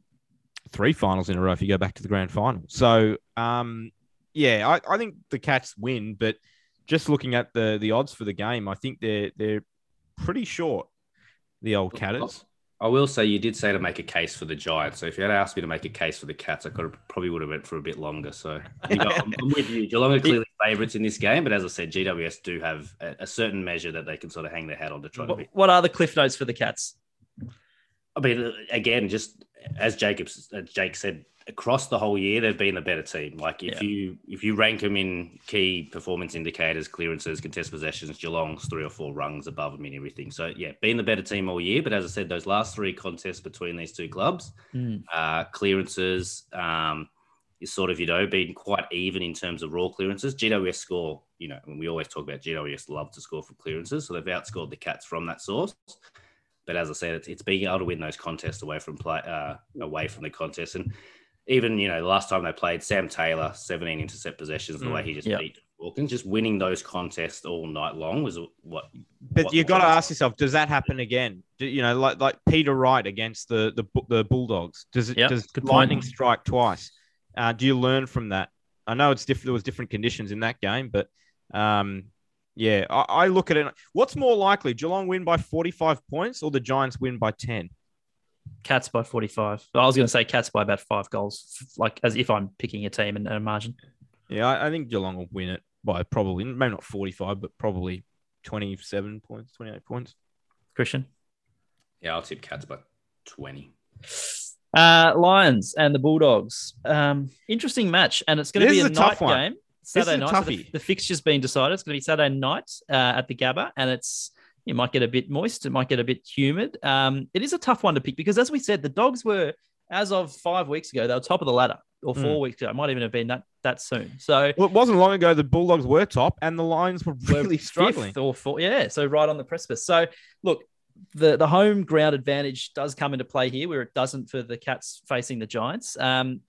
three finals in a row if you go back to the grand final. So, um, yeah, I, I think the Cats win, but just looking at the the odds for the game, I think they're they're pretty short. The old Catters. I will say you did say to make a case for the Giants. So if you had asked me to make a case for the Cats, I could have, probably would have went for a bit longer. So you know, I'm, I'm, with you. Geelong are clearly favourites in this game, but as I said, GWS do have a, a, certain measure that they can sort of hang their hat on to try what, to beat. What are the cliff notes for the Cats? I mean, again, just as Jacobs, as Jake said, across the whole year they've been a better team. Like if yeah. you if you rank them in key performance indicators, clearances, contest possessions, Geelong's three or four rungs above them in everything. So yeah, being the better team all year. But as I said, those last three contests between these two clubs, mm. uh, clearances um, is sort of you know being quite even in terms of raw clearances. GWS score, you know, we always talk about GWS love to score for clearances, so they've outscored the Cats from that source. But as I said, it's, it's being able to win those contests away from play, uh, away from the contest and even you know the last time they played, Sam Taylor, 17 intercept possessions, the mm, way he just yep. beat Hawkins, just winning those contests all night long was what. But you've got to ask yourself, does that happen again? Do, you know, like like Peter Wright against the the, the Bulldogs. Does it yep. does Good lightning point. strike twice? Uh, do you learn from that? I know it's different. There was different conditions in that game, but um, yeah, I, I look at it. What's more likely, Geelong win by 45 points or the Giants win by 10? Cats by 45. I was going to say Cats by about five goals, like as if I'm picking a team and a margin. Yeah, I, I, think Geelong will win it by probably, maybe not 45, but probably 27 points, 28 points. Christian? Yeah, I'll tip Cats by 20. Uh, Lions and the Bulldogs. Um, interesting match, and it's going to be a, a night game. Saturday night. So the, the fixture's been decided. It's going to be Saturday night uh, at the Gabba, and it's it might get a bit moist. It might get a bit humid. Um, it is a tough one to pick because, as we said, the dogs were, as of five weeks ago, they were top of the ladder, or four mm. weeks ago. It might even have been that that soon. So well, it wasn't long ago the Bulldogs were top, and the Lions were really struggling. Or four, yeah. So right on the precipice. So look, the the home ground advantage does come into play here, where it doesn't for the Cats facing the Giants. Um,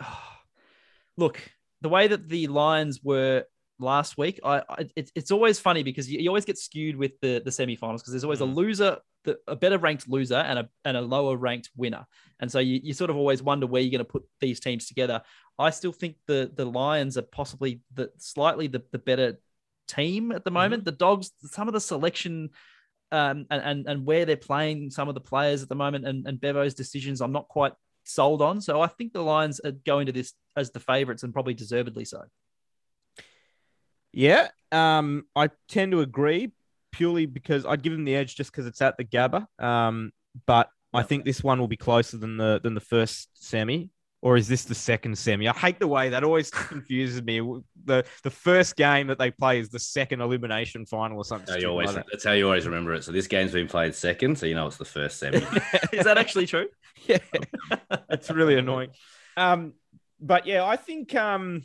look, the way that the Lions were last week. I, I it's, it's always funny because you, you, always get skewed with the the semifinals because there's always mm. a loser, the, a better ranked loser and a and a lower ranked winner, and so you, you sort of always wonder where you're going to put these teams together. I still think the the Lions are possibly the slightly the, the better team at the moment. Mm-hmm. The Dogs, some of the selection. Um, and, and and where they're playing some of the players at the moment and, and Bevo's decisions, I'm not quite sold on. So I think the Lions are going to this as the favourites and probably deservedly so. Yeah, um, I tend to agree purely because I'd give them the edge just because it's at the Gabba. Um, but I think this one will be closer than the than the first semi. Or is this the second semi? I hate the way that always confuses me. The the first game that they play is the second elimination final or something. That's how, always, like that. that's how you always remember it. So this game's been played second, so you know it's the first semi. is that actually true? Yeah, it's really annoying. Um, but yeah, I think um,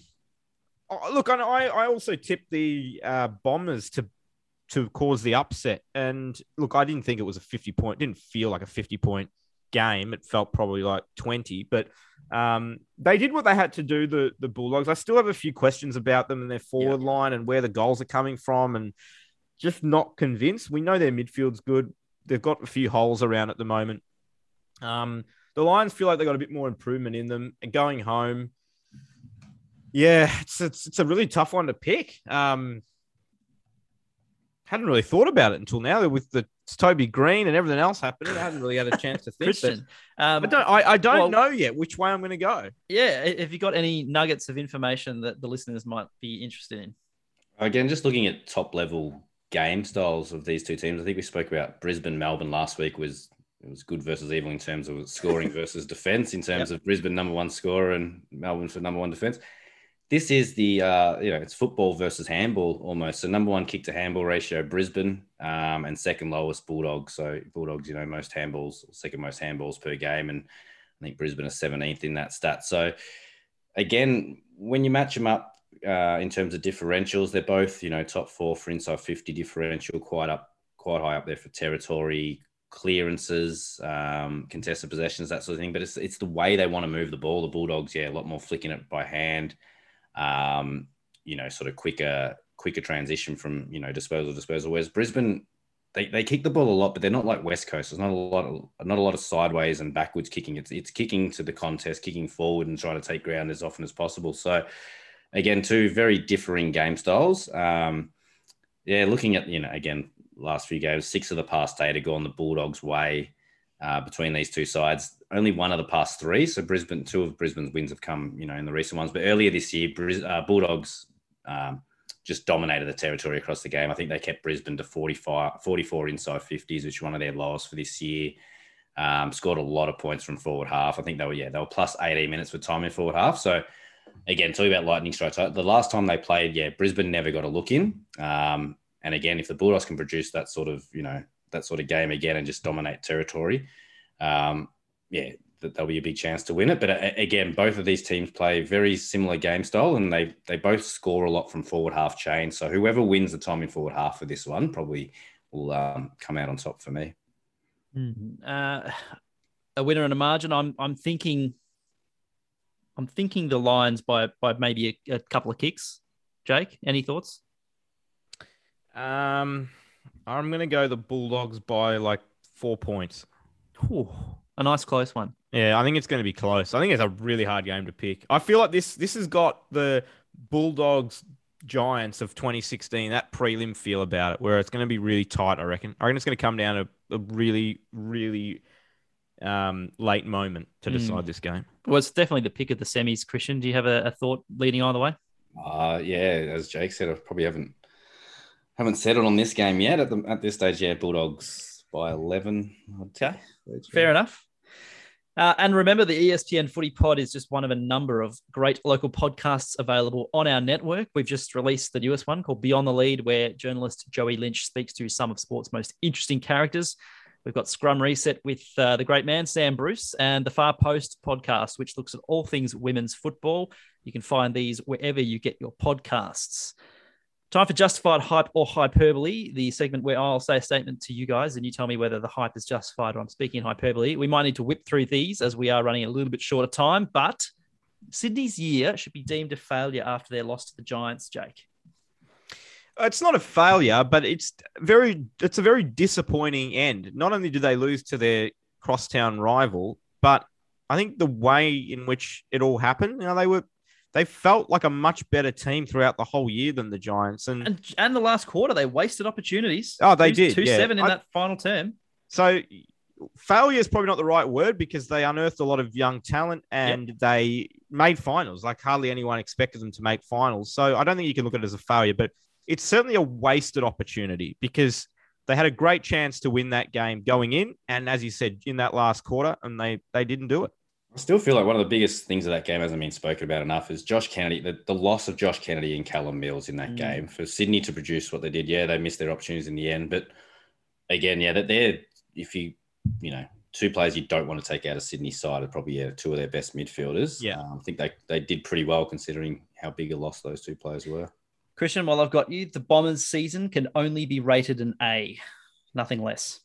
look, I I also tipped the uh, Bombers to to cause the upset, and look, I didn't think it was a fifty point. Didn't feel like a fifty point game. It felt probably like twenty, but um, they did what they had to do. The the Bulldogs. I still have a few questions about them and their forward yeah. line and where the goals are coming from, and just not convinced. We know their midfield's good. They've got a few holes around at the moment. Um, the Lions feel like they got a bit more improvement in them. And going home, yeah, it's, it's it's a really tough one to pick. Um, hadn't really thought about it until now with the Toby Greene and everything else happening. I hadn't really had a chance to think. Christian, um, I don't, I, I don't well, know yet which way I'm going to go. Yeah, have you got any nuggets of information that the listeners might be interested in? Again, just looking at top level game styles of these two teams, I think we spoke about Brisbane, Melbourne last week was it was good versus evil in terms of scoring versus defense. In terms yep. of Brisbane number one scorer and Melbourne for number one defense this is the uh, you know it's football versus handball almost. So number one kick to handball ratio Brisbane, um, and second lowest Bulldogs. So Bulldogs, you know, most handballs, second most handballs per game, and I think Brisbane is seventeenth in that stat. So again, when you match them up uh, in terms of differentials, they're both you know top four for inside fifty differential, quite up, quite high up there for territory clearances, um, contested possessions, that sort of thing. But it's it's the way they want to move the ball. The Bulldogs, yeah, a lot more flicking it by hand um, you know, sort of quicker quicker transition from you know disposal disposal. Whereas Brisbane, they, they kick the ball a lot, but they're not like West Coast. There's not a lot of not a lot of sideways and backwards kicking. It's it's kicking to the contest, kicking forward and trying to take ground as often as possible. So again, two very differing game styles. Um, yeah, looking at you know again last few games, six of the past eight have gone the Bulldogs' way uh, between these two sides. Only one of the past three. So Brisbane, two of Brisbane's wins have come you know in the recent ones, but earlier this year, uh, Bulldogs. Um, just dominated the territory across the game. I think they kept Brisbane to 45, 44 inside 50s, which is one of their lowest for this year. Um, scored a lot of points from forward half. I think they were, yeah, they were plus 18 minutes for time in forward half. So, again, talking about lightning strikes, the last time they played, yeah, Brisbane never got a look in. Um, and again, if the Bulldogs can produce that sort of, you know, that sort of game again and just dominate territory, um, yeah, that there'll be a big chance to win it. But uh, again, both of these teams play very similar game style, and they they both score a lot from forward half chain. So whoever wins the time in forward half for this one probably will um, come out on top for me. Mm-hmm. Uh, a winner and a margin. I'm I'm thinking. I'm thinking the Lions by by maybe a, a couple of kicks. Jake, any thoughts? Um, I'm gonna go the Bulldogs by like four points. Ooh, a nice close one. Yeah, I think it's going to be close. I think it's a really hard game to pick. I feel like this this has got the Bulldogs Giants of 2016 that prelim feel about it, where it's going to be really tight. I reckon. I reckon it's going to come down to a really really um, late moment to hmm. decide mm. this game. Well, it's definitely the pick of the semis. Christian, do you have a, a thought leading either way? Uh, yeah, as Jake said, I probably haven't haven't settled on this game yet. At the at this stage, yeah, Bulldogs by 11. Okay, fair enough. Uh, and remember, the ESPN Footy Pod is just one of a number of great local podcasts available on our network. We've just released the newest one called Beyond the Lead, where journalist Joey Lynch speaks to some of sport's most interesting characters. We've got Scrum Reset with uh, the great man, Sam Bruce, and the Far Post podcast, which looks at all things women's football. You can find these wherever you get your podcasts. Time for justified hype or hyperbole, the segment where I'll say a statement to you guys and you tell me whether the hype is justified or I'm speaking hyperbole. We might need to whip through these as we are running a little bit short of time, but Sydney's year should be deemed a failure after their loss to the Giants, Jake. Uh, it's not a failure, but it's very it's a very disappointing end. Not only do they lose to their crosstown rival, but I think the way in which it all happened, you know, they were they felt like a much better team throughout the whole year than the Giants. And and, and the last quarter, they wasted opportunities. Oh, they did. Two yeah. seven in I, that final term. So failure is probably not the right word because they unearthed a lot of young talent and yep. they made finals. Like hardly anyone expected them to make finals. So I don't think you can look at it as a failure, but it's certainly a wasted opportunity because they had a great chance to win that game going in, and as you said, in that last quarter, and they they didn't do it. I still feel like one of the biggest things of that game hasn't been spoken about enough is Josh Kennedy, the, the loss of Josh Kennedy and Callum Mills in that mm. game for Sydney to produce what they did. Yeah, they missed their opportunities in the end, but again, yeah, that they're if you you know two players you don't want to take out of Sydney side are probably yeah, two of their best midfielders. Yeah, um, I think they they did pretty well considering how big a loss those two players were. Christian, while I've got you, the Bombers season can only be rated an A, nothing less.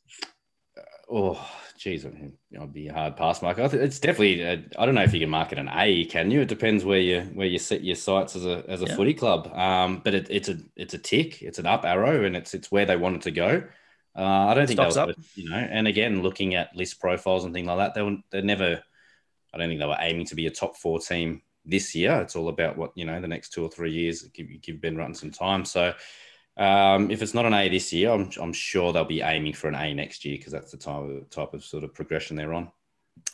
Uh, oh, geez, I'd be a hard pass mark. It's definitely. I don't know if you can mark it an A, can you? It depends where you where you set your sights as a as a yeah. footy club. Um, but it, it's a it's a tick. It's an up arrow, and it's it's where they wanted to go. Uh, I don't think were, up. you know. And again, looking at list profiles and things like that, they were they never. I don't think they were aiming to be a top four team this year. It's all about what you know the next two or three years. Give give Ben Rutten some time. So um, if it's not an A this year, I'm, I'm sure they'll be aiming for an A next year because that's the type of type of sort of progression they're on.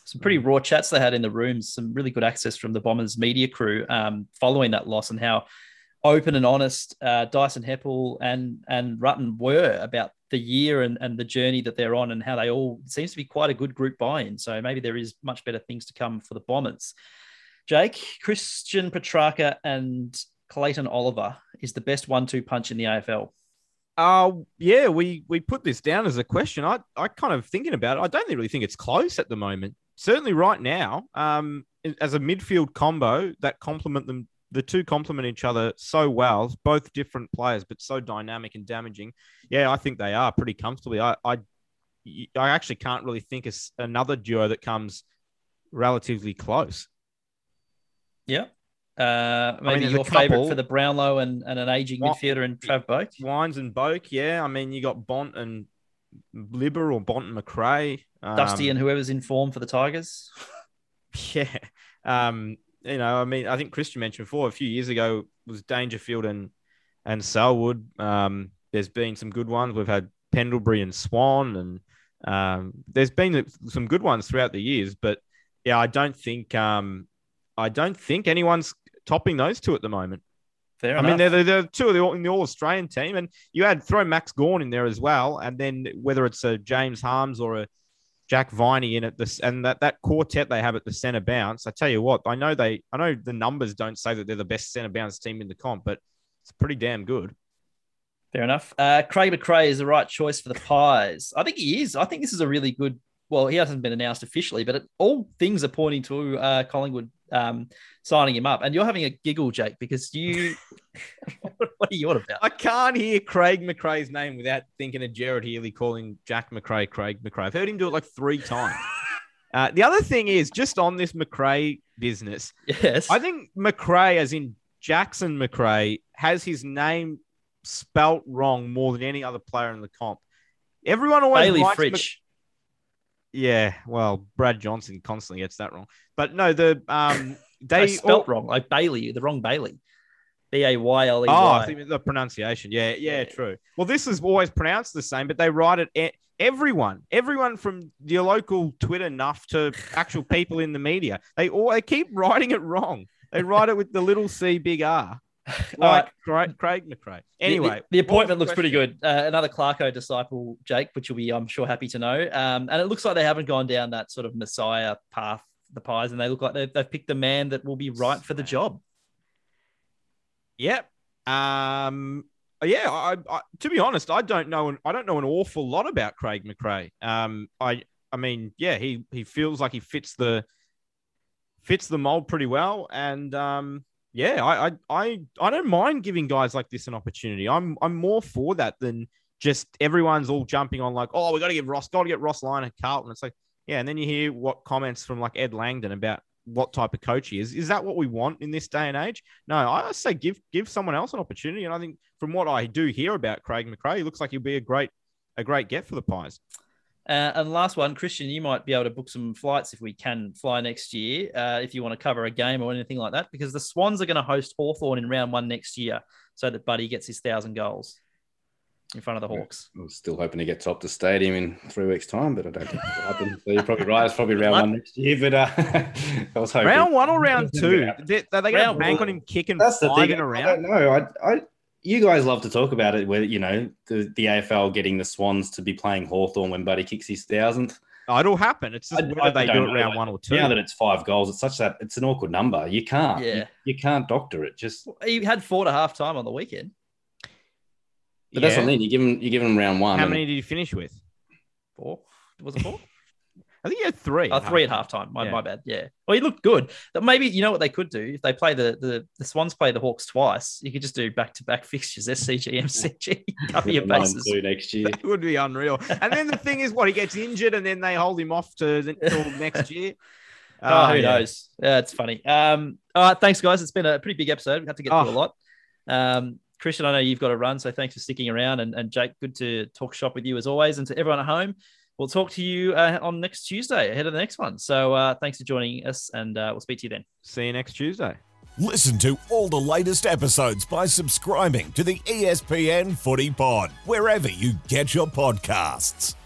Some pretty raw chats they had in the rooms. Some really good access from the Bombers media crew um, following that loss and how open and honest uh, Dyson Heppell and and Rutten were about the year and, and the journey that they're on and how they all seems to be quite a good group buy-in. So maybe there is much better things to come for the Bombers. Jake, Christian Petracca and Clayton Oliver is the best one-two punch in the AFL? Uh yeah, we we put this down as a question. I I kind of thinking about it. I don't really think it's close at the moment. Certainly right now, um, as a midfield combo that complement them, the two complement each other so well. Both different players, but so dynamic and damaging. Yeah, I think they are pretty comfortably. I I, I actually can't really think of another duo that comes relatively close. Yeah, uh, maybe I mean, your favourite for the Brownlow and, and an aging midfielder in Trav Boak. Wines and Boak, yeah. I mean, you got Bont and Libber or Bont and Macrae. Dusty um, and whoever's in form for the Tigers. Yeah. Um, you know, I mean, I think Christian mentioned before a few years ago was Dangerfield and and Selwood. Um, there's been some good ones. We've had Pendlebury and Swan, and um, there's been some good ones throughout the years. But yeah, I don't think um, I don't think anyone's topping those two at the moment. Fair I enough. mean, they're, they're, two of the in the All Australian team, and you had throw Max Gawn in there as well, and then whether it's a James Harmes or a Jack Viney in at this, and that that quartet they have at the centre bounce. I tell you what, I know they, I know the numbers don't say that they're the best centre bounce team in the comp, but it's pretty damn good. Fair enough. Uh, Craig McRae is the right choice for the Pies. I think he is. I think this is a really good. Well, he hasn't been announced officially, but it, all things are pointing to uh, Collingwood um, signing him up. And you're having a giggle, Jake, because you. what are you on about? I can't hear Craig McRae's name without thinking of Gerard Healy calling Jack Macrae Craig McRae. I've heard him do it like three times. uh, the other thing is just on this McRae business. Yes. I think McRae, as in Jackson Macrae, has his name spelt wrong more than any other player in the comp. Everyone always Bayley likes Mc- Fritsch. Yeah, well, Brad Johnson constantly gets that wrong. But no, the um They they spelt all- wrong, like Bailey, the wrong Bailey. B A Y L E Oh, I think the pronunciation. Yeah, yeah, Yeah. true. Well, this is always pronounced the same, but they write it. e- Everyone, everyone from your local Twitter nuff to actual people in the media, they all they keep writing it wrong. They write it with the little C, big R, like Craig, Craig McRae. Anyway, the, the what appointment the looks pretty good. Uh, another Clarko disciple, Jake, which you'll be, I'm sure, happy to know. Um, and it looks like they haven't gone down that sort of Messiah path, the Pies, and they look like they've, they've picked a man that will be right for the job. Yep. Um. Yeah. I, I. To be honest, I don't know. An, I don't know an awful lot about Craig McRae. Um. I. I mean, yeah. He he feels like he fits the fits the mold pretty well, and um. Yeah. I. I. I, I don't mind giving guys like this an opportunity. I'm. I'm more for that than just everyone's all jumping on like, oh, we got to give Ross, got to get Ross Lyon at Carlton. It's like, yeah, and then you hear what comments from like Ed Langdon about what type of coach he is. Is that what we want in this day and age? No, I say give give someone else an opportunity. And I think from what I do hear about Craig McRae, he looks like he'll be a great a great get for the Pies. Uh, and last one, Christian, you might be able to book some flights if we can fly next year, uh, if you want to cover a game or anything like that, because the Swans are going to host Hawthorn in round one next year so that Buddy gets his thousand goals in front of the Hawks. I'm still hoping to get top the stadium in three weeks' time, but I don't think it'll happen. So you're probably right. It's probably round one next year, but uh, I was hoping. Round one or round two? They, are they going to Round bank one. on him kicking That's the thing. in a I round? don't know. I, I, you guys love to talk about it, where you know the, the AFL getting the Swans to be playing Hawthorn when Buddy kicks his thousandth. Oh, it'll happen. It's just I- whether I they do don't it round one or two. Now that it's five goals, it's such that it's an awkward number. You can't. Yeah. You, you can't doctor it. Just. He had four to half time on the weekend. But that's what I mean. You give him. You give him round one. How and- many did you finish with? Four. Was it four? I think you had three. Oh, three at halftime. My, Yeah. my bad. Yeah. Well, he looked good. But maybe you know what they could do if they play the the, the Swans play the Hawks twice. You could just do back to back fixtures. SCG, MCG, cover your nine bases. two next year. It would be unreal. And then the thing is, what he gets injured, and then they hold him off to the, till next year. Oh, Uh, who yeah. knows? Yeah, it's funny. Um, all right, thanks, guys. It's been a pretty big episode. We had to get Oh. through a lot. Um, Christian, I know you've got to run, so thanks for sticking around. And, and Jake, good to talk shop with you as always. And to everyone at home, we'll talk to you uh, on next Tuesday ahead of the next one. So uh, thanks for joining us, and uh, we'll speak to you then. See you next Tuesday. Listen to all the latest episodes by subscribing to the ESPN Footy Pod, wherever you get your podcasts.